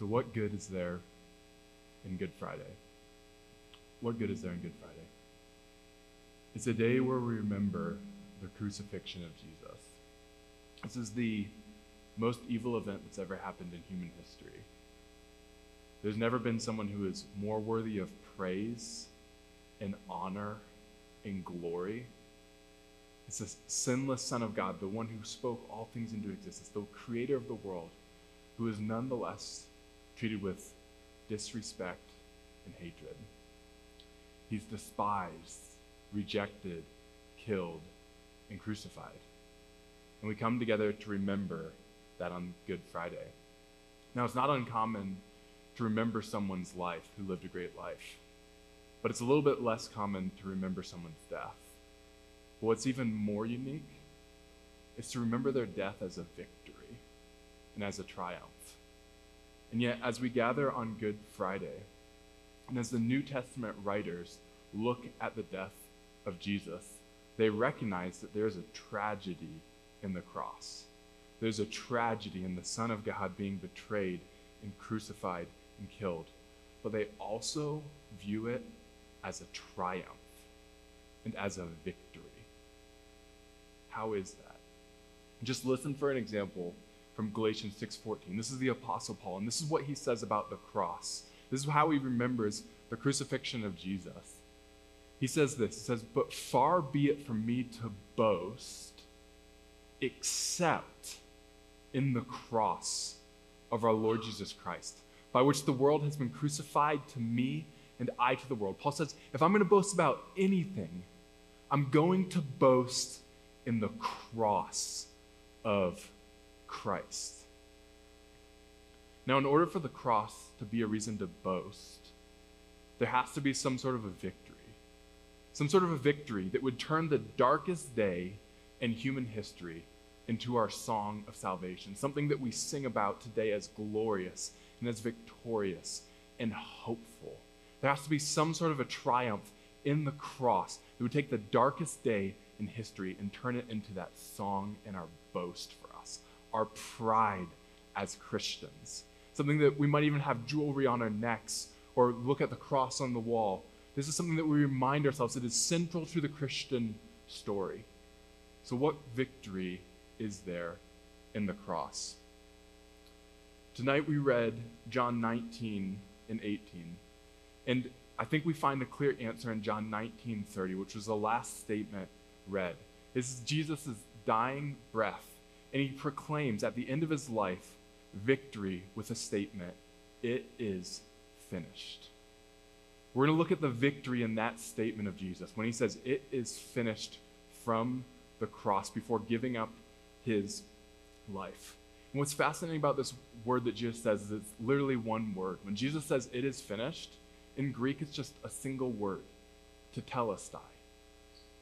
So, what good is there in Good Friday? What good is there in Good Friday? It's a day where we remember the crucifixion of Jesus. This is the most evil event that's ever happened in human history. There's never been someone who is more worthy of praise and honor and glory. It's the sinless Son of God, the one who spoke all things into existence, the creator of the world, who is nonetheless treated with disrespect and hatred. He's despised, rejected, killed, and crucified. And we come together to remember that on Good Friday. Now, it's not uncommon to remember someone's life who lived a great life, but it's a little bit less common to remember someone's death. But what's even more unique is to remember their death as a victory and as a triumph. And yet, as we gather on Good Friday, and as the New Testament writers look at the death of Jesus, they recognize that there's a tragedy in the cross. There's a tragedy in the Son of God being betrayed and crucified and killed. But they also view it as a triumph and as a victory. How is that? Just listen for an example from Galatians 6:14. This is the apostle Paul and this is what he says about the cross. This is how he remembers the crucifixion of Jesus. He says this. He says, "But far be it from me to boast except in the cross of our Lord Jesus Christ, by which the world has been crucified to me and I to the world. Paul says, if I'm going to boast about anything, I'm going to boast in the cross of Christ. Now, in order for the cross to be a reason to boast, there has to be some sort of a victory. Some sort of a victory that would turn the darkest day in human history into our song of salvation, something that we sing about today as glorious and as victorious and hopeful. There has to be some sort of a triumph in the cross that would take the darkest day in history and turn it into that song and our boast our pride as Christians. Something that we might even have jewelry on our necks or look at the cross on the wall. This is something that we remind ourselves that is central to the Christian story. So, what victory is there in the cross. Tonight we read John 19 and 18. And I think we find a clear answer in John 19:30, which was the last statement read. This is Jesus' dying breath, and he proclaims at the end of his life victory with a statement, "It is finished." We're going to look at the victory in that statement of Jesus when he says, "It is finished" from the cross before giving up his life. And what's fascinating about this word that Jesus says is it's literally one word. When Jesus says it is finished, in Greek it's just a single word, tetelestai.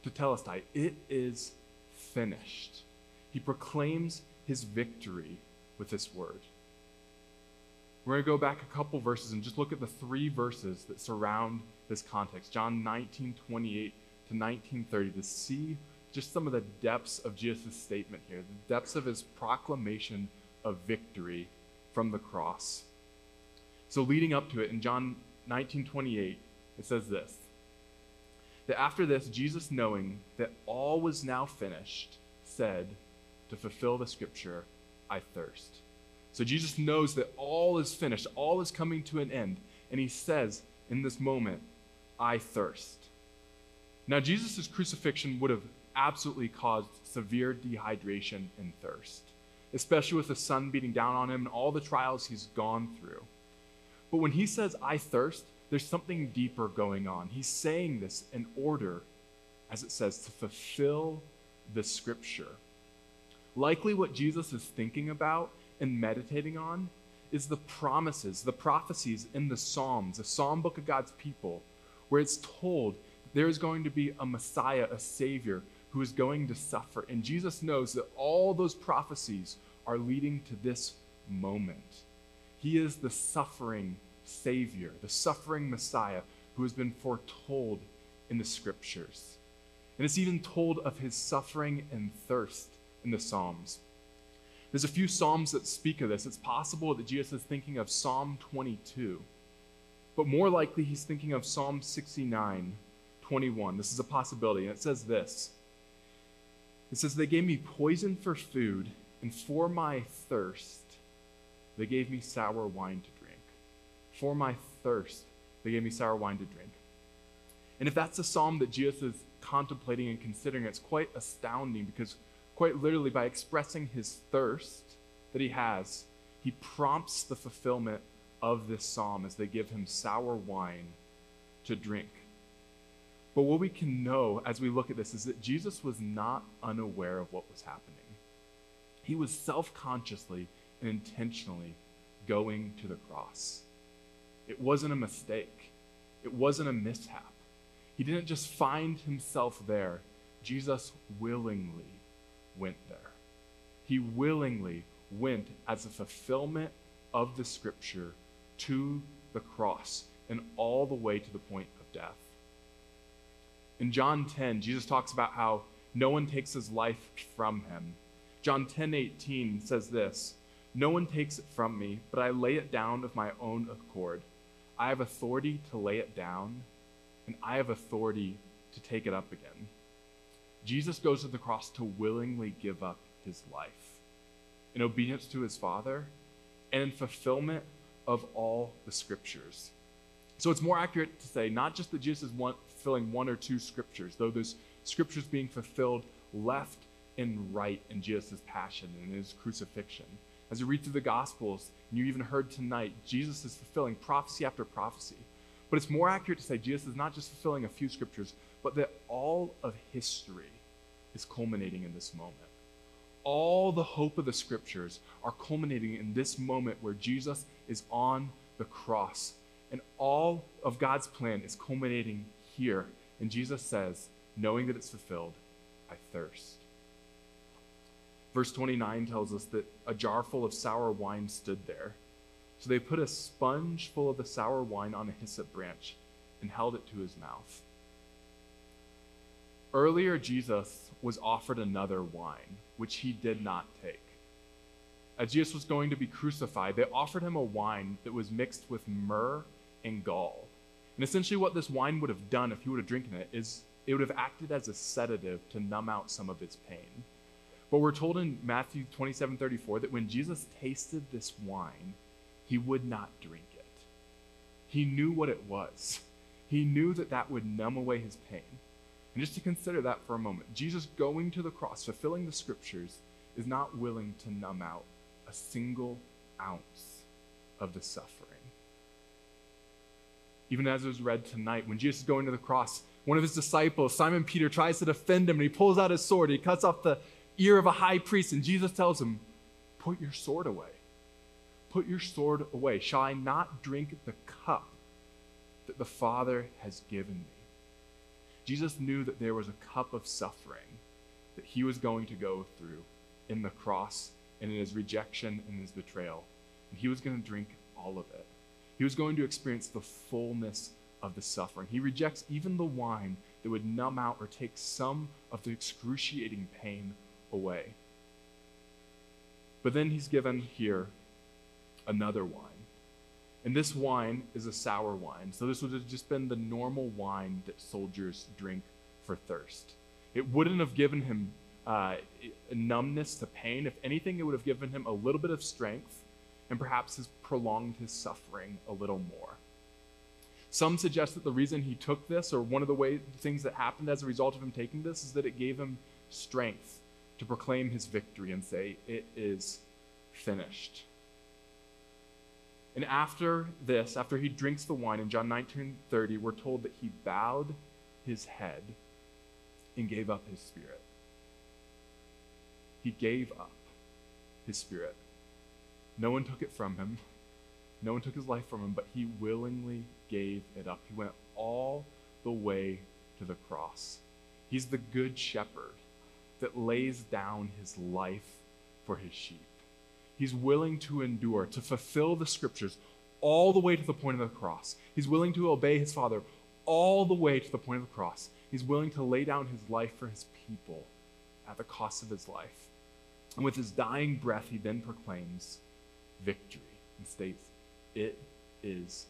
Tetelestai. It is finished. He proclaims his victory with this word. We're going to go back a couple verses and just look at the three verses that surround this context. John 19, 28 to 19, 30 to see just some of the depths of Jesus' statement here, the depths of his proclamation of victory from the cross. So leading up to it in John 19:28, it says this: that after this, Jesus, knowing that all was now finished, said, to fulfill the scripture, I thirst. So Jesus knows that all is finished, all is coming to an end, and he says in this moment, I thirst. Now, Jesus' crucifixion would have absolutely caused severe dehydration and thirst, especially with the sun beating down on him and all the trials he's gone through. But when he says, I thirst, there's something deeper going on. He's saying this in order, as it says, to fulfill the scripture. Likely, what Jesus is thinking about and meditating on is the promises, the prophecies in the Psalms, the Psalm book of God's people, where it's told there is going to be a Messiah, a Savior, who is going to suffer. And Jesus knows that all those prophecies are leading to this moment. He is the suffering Savior, the suffering Messiah who has been foretold in the scriptures. And it's even told of his suffering and thirst in the Psalms. There's a few Psalms that speak of this. It's possible that Jesus is thinking of Psalm 22, but more likely he's thinking of Psalm 69, 21. This is a possibility. And it says this It says, They gave me poison for food, and for my thirst, they gave me sour wine to drink. For my thirst, they gave me sour wine to drink. And if that's a psalm that Jesus is contemplating and considering, it's quite astounding because, quite literally, by expressing his thirst that he has, he prompts the fulfillment of this psalm as they give him sour wine to drink. But what we can know as we look at this is that Jesus was not unaware of what was happening. He was self consciously and intentionally going to the cross. It wasn't a mistake, it wasn't a mishap. He didn't just find himself there, Jesus willingly went there. He willingly went as a fulfillment of the scripture to the cross and all the way to the point of death. In John 10, Jesus talks about how no one takes his life from him. John 10 18 says this No one takes it from me, but I lay it down of my own accord. I have authority to lay it down and I have authority to take it up again. Jesus goes to the cross to willingly give up his life in obedience to his Father and in fulfillment of all the scriptures. So it's more accurate to say not just that Jesus is one, fulfilling one or two scriptures, though those scriptures being fulfilled left and right in Jesus' passion and his crucifixion. As you read through the Gospels, and you even heard tonight, Jesus is fulfilling prophecy after prophecy. But it's more accurate to say Jesus is not just fulfilling a few scriptures, but that all of history is culminating in this moment. All the hope of the scriptures are culminating in this moment where Jesus is on the cross. And all of God's plan is culminating here. And Jesus says, knowing that it's fulfilled, I thirst. Verse 29 tells us that a jar full of sour wine stood there. So they put a sponge full of the sour wine on a hyssop branch and held it to his mouth. Earlier, Jesus was offered another wine, which he did not take. As Jesus was going to be crucified, they offered him a wine that was mixed with myrrh and gall. And essentially, what this wine would have done if he would have drinking it is it would have acted as a sedative to numb out some of his pain. But we're told in Matthew 27 34 that when Jesus tasted this wine, he would not drink it. He knew what it was. He knew that that would numb away his pain. And just to consider that for a moment, Jesus going to the cross, fulfilling the scriptures, is not willing to numb out a single ounce of the suffering. Even as it was read tonight, when Jesus is going to the cross, one of his disciples, Simon Peter, tries to defend him and he pulls out his sword. He cuts off the ear of a high priest, and Jesus tells him, Put your sword away. Put your sword away. Shall I not drink the cup that the Father has given me? Jesus knew that there was a cup of suffering that he was going to go through in the cross and in his rejection and his betrayal. And he was going to drink all of it. He was going to experience the fullness of the suffering. He rejects even the wine that would numb out or take some of the excruciating pain away. But then he's given here another wine. And this wine is a sour wine. So this would have just been the normal wine that soldiers drink for thirst. It wouldn't have given him uh, numbness to pain. If anything, it would have given him a little bit of strength and perhaps has prolonged his suffering a little more. Some suggest that the reason he took this, or one of the way, things that happened as a result of him taking this, is that it gave him strength to proclaim his victory and say, It is finished. And after this, after he drinks the wine in John 19:30, we're told that he bowed his head and gave up his spirit. He gave up his spirit. No one took it from him. No one took his life from him, but he willingly gave it up. He went all the way to the cross. He's the good shepherd that lays down his life for his sheep. He's willing to endure, to fulfill the scriptures all the way to the point of the cross. He's willing to obey his Father all the way to the point of the cross. He's willing to lay down his life for his people at the cost of his life. And with his dying breath, he then proclaims victory and states, It is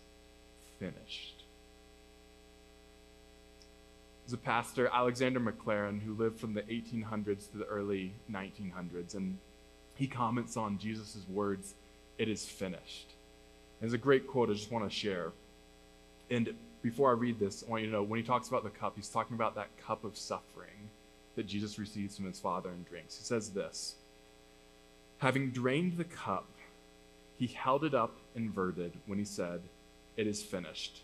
finished. As a pastor, Alexander Maclaren, who lived from the 1800s to the early 1900s, and he comments on Jesus' words, It is finished. There's a great quote I just want to share. And before I read this, I want you to know when he talks about the cup, he's talking about that cup of suffering that Jesus receives from his Father and drinks. He says this Having drained the cup, he held it up inverted when he said, It is finished.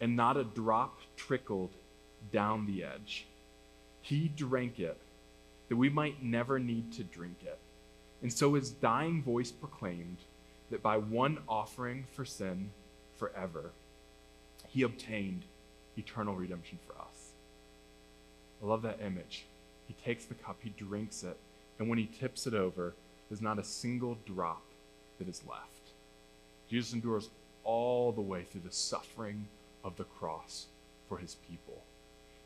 And not a drop trickled down the edge. He drank it that we might never need to drink it. And so his dying voice proclaimed that by one offering for sin forever, he obtained eternal redemption for us. I love that image. He takes the cup, he drinks it, and when he tips it over, there's not a single drop that is left. Jesus endures all the way through the suffering of the cross for his people.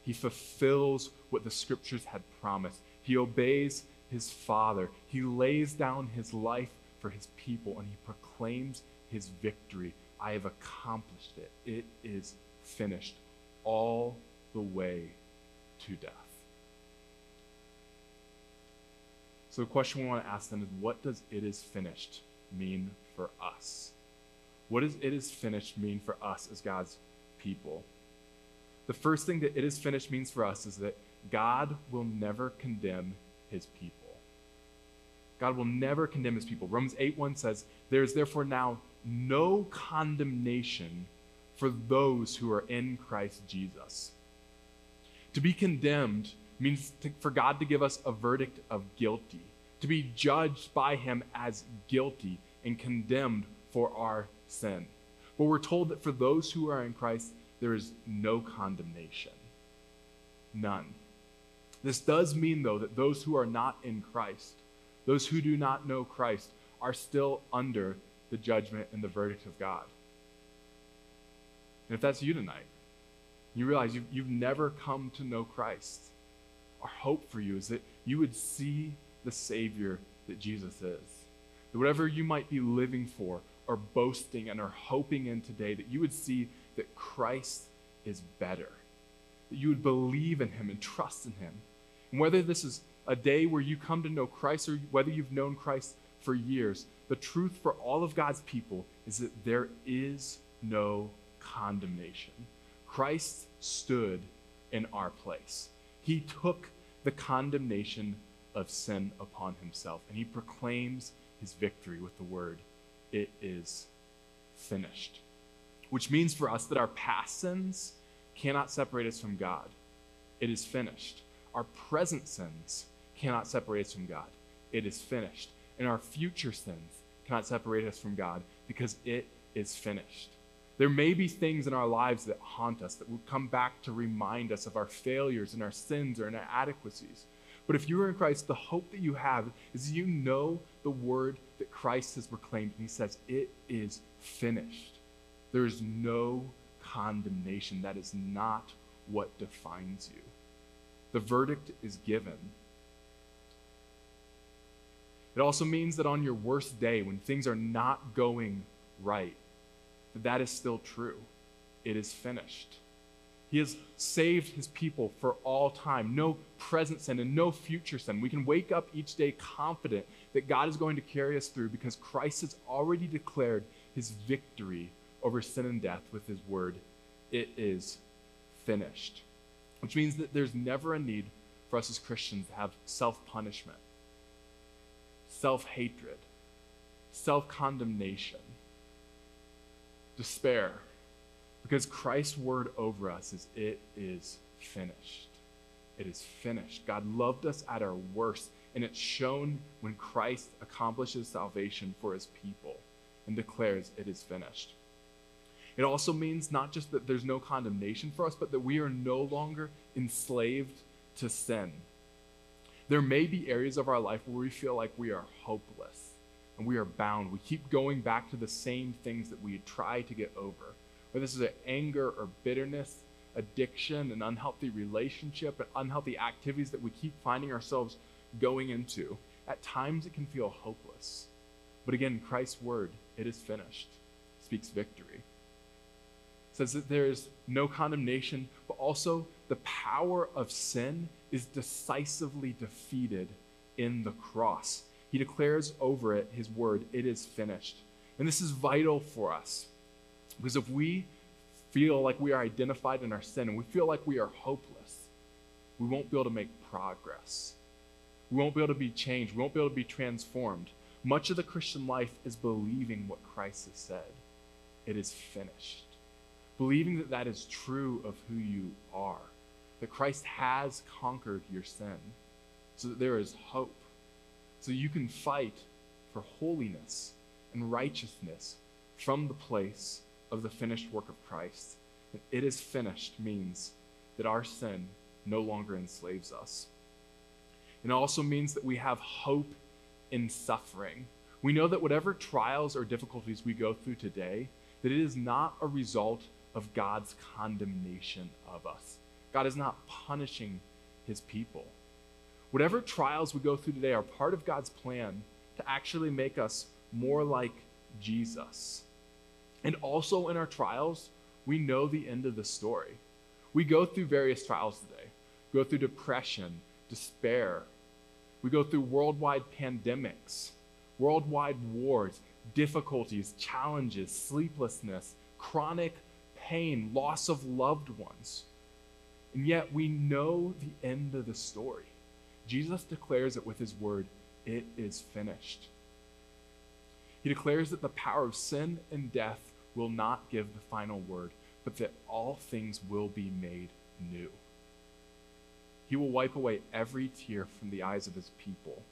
He fulfills what the scriptures had promised. He obeys his Father. He lays down his life for his people and he proclaims his victory. I have accomplished it. It is finished all the way to death. So the question we want to ask then is what does it is finished mean for us? What does it is finished mean for us as God's people? The first thing that it is finished means for us is that God will never condemn his people. God will never condemn his people. Romans 8 1 says, There is therefore now no condemnation for those who are in Christ Jesus. To be condemned means to, for God to give us a verdict of guilty, to be judged by him as guilty and condemned for our sin. But we're told that for those who are in Christ, there is no condemnation. None. This does mean, though, that those who are not in Christ, those who do not know Christ, are still under the judgment and the verdict of God. And if that's you tonight, you realize you've, you've never come to know Christ. Our hope for you is that you would see the Savior that Jesus is. That whatever you might be living for or boasting and are hoping in today, that you would see that Christ is better. That you would believe in him and trust in him. And whether this is a day where you come to know Christ or whether you've known Christ for years, the truth for all of God's people is that there is no condemnation. Christ stood in our place. He took the condemnation of sin upon himself and he proclaims his victory with the word, It is finished which means for us that our past sins cannot separate us from God. It is finished. Our present sins cannot separate us from God. It is finished. And our future sins cannot separate us from God because it is finished. There may be things in our lives that haunt us, that will come back to remind us of our failures and our sins or inadequacies. But if you are in Christ, the hope that you have is you know the word that Christ has proclaimed, and he says, It is finished. There is no condemnation. That is not what defines you. The verdict is given. It also means that on your worst day, when things are not going right, that that is still true. It is finished. He has saved his people for all time. No present sin and no future sin. We can wake up each day confident that God is going to carry us through because Christ has already declared his victory over sin and death with his word, it is finished. Which means that there's never a need for us as Christians to have self punishment, self hatred, self condemnation, despair. Because Christ's word over us is, it is finished. It is finished. God loved us at our worst, and it's shown when Christ accomplishes salvation for his people and declares it is finished. It also means not just that there's no condemnation for us, but that we are no longer enslaved to sin. There may be areas of our life where we feel like we are hopeless and we are bound. We keep going back to the same things that we try to get over. Whether this is an anger or bitterness, addiction, an unhealthy relationship, and unhealthy activities that we keep finding ourselves going into. at times it can feel hopeless. But again, Christ's word, it is finished, speaks victory. Says that there is no condemnation, but also the power of sin is decisively defeated in the cross. He declares over it his word, it is finished. And this is vital for us. Because if we feel like we are identified in our sin and we feel like we are hopeless, we won't be able to make progress. We won't be able to be changed. We won't be able to be transformed. Much of the Christian life is believing what Christ has said. It is finished. Believing that that is true of who you are, that Christ has conquered your sin, so that there is hope, so you can fight for holiness and righteousness from the place of the finished work of Christ. And it is finished means that our sin no longer enslaves us. It also means that we have hope in suffering. We know that whatever trials or difficulties we go through today, that it is not a result of God's condemnation of us. God is not punishing his people. Whatever trials we go through today are part of God's plan to actually make us more like Jesus. And also in our trials, we know the end of the story. We go through various trials today. We go through depression, despair. We go through worldwide pandemics, worldwide wars, difficulties, challenges, sleeplessness, chronic pain, loss of loved ones. And yet we know the end of the story. Jesus declares it with his word, it is finished. He declares that the power of sin and death will not give the final word, but that all things will be made new. He will wipe away every tear from the eyes of his people.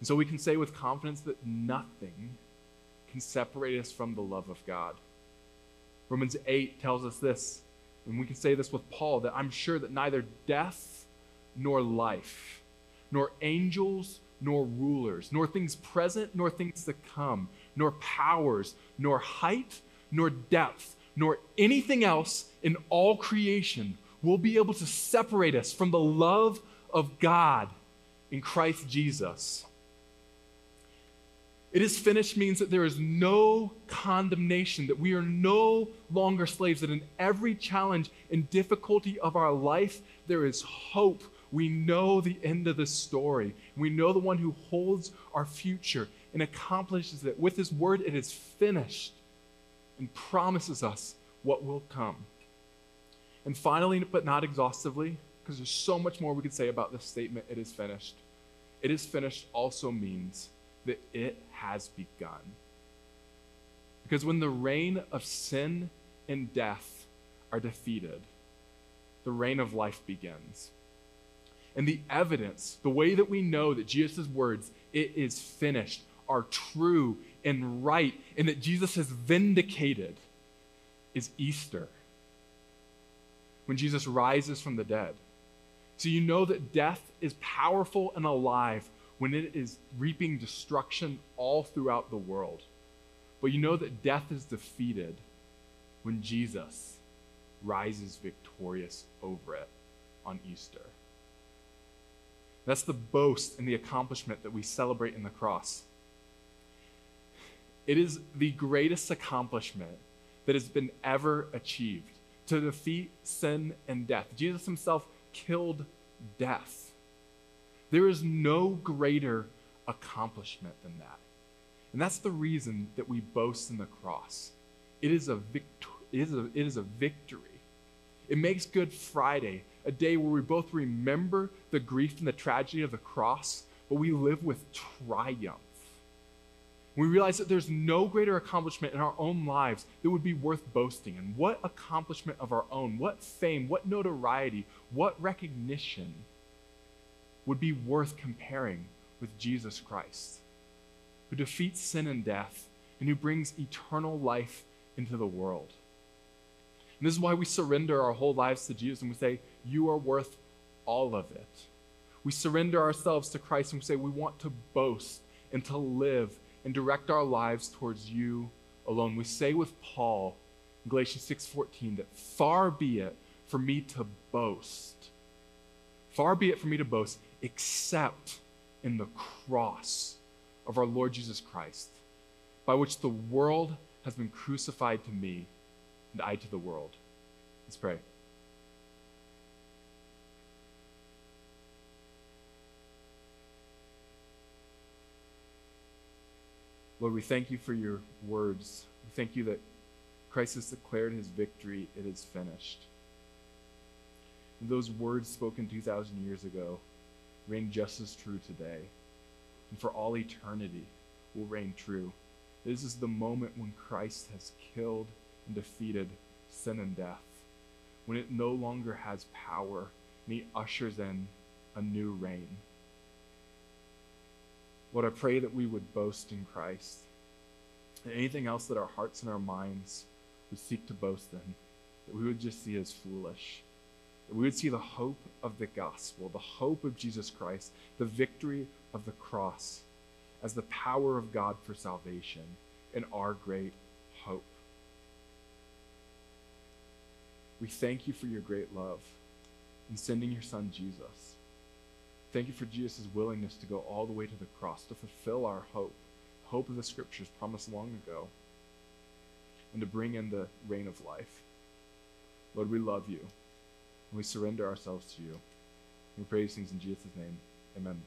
And so we can say with confidence that nothing can separate us from the love of God. Romans 8 tells us this, and we can say this with Paul that I'm sure that neither death nor life, nor angels nor rulers, nor things present nor things to come, nor powers, nor height, nor depth, nor anything else in all creation will be able to separate us from the love of God in Christ Jesus. It is finished means that there is no condemnation, that we are no longer slaves, that in every challenge and difficulty of our life, there is hope. We know the end of the story. We know the one who holds our future and accomplishes it. With his word, it is finished and promises us what will come. And finally, but not exhaustively, because there's so much more we could say about this statement, it is finished. It is finished also means that it has begun. Because when the reign of sin and death are defeated, the reign of life begins. And the evidence, the way that we know that Jesus' words, it is finished, are true and right, and that Jesus has vindicated, is Easter. When Jesus rises from the dead. So you know that death is powerful and alive when it is reaping destruction all throughout the world. But you know that death is defeated when Jesus rises victorious over it on Easter. That's the boast and the accomplishment that we celebrate in the cross. It is the greatest accomplishment that has been ever achieved to defeat sin and death. Jesus himself killed death. There is no greater accomplishment than that. And that's the reason that we boast in the cross. It is a, victor- it is a, it is a victory. It makes Good Friday a day where we both remember the grief and the tragedy of the cross, but we live with triumph. We realize that there's no greater accomplishment in our own lives that would be worth boasting. And what accomplishment of our own, what fame, what notoriety, what recognition would be worth comparing with Jesus Christ, who defeats sin and death and who brings eternal life into the world. And this is why we surrender our whole lives to Jesus and we say, You are worth all of it. We surrender ourselves to Christ and we say, We want to boast and to live and direct our lives towards you alone. We say with Paul in Galatians 6:14 that far be it for me to boast. Far be it for me to boast except in the cross of our Lord Jesus Christ, by which the world has been crucified to me and I to the world. Let's pray. Lord, we thank you for your words. We thank you that Christ has declared his victory, it is finished. And those words spoken 2,000 years ago reign just as true today. And for all eternity will reign true. This is the moment when Christ has killed and defeated sin and death, when it no longer has power, and he ushers in a new reign. Lord, I pray that we would boast in Christ. And anything else that our hearts and our minds would seek to boast in, that we would just see as foolish. We would see the hope of the gospel, the hope of Jesus Christ, the victory of the cross as the power of God for salvation and our great hope. We thank you for your great love in sending your son Jesus. Thank you for Jesus' willingness to go all the way to the cross to fulfill our hope, hope of the scriptures promised long ago, and to bring in the reign of life. Lord, we love you, and we surrender ourselves to you. We pray these things in Jesus' name. Amen.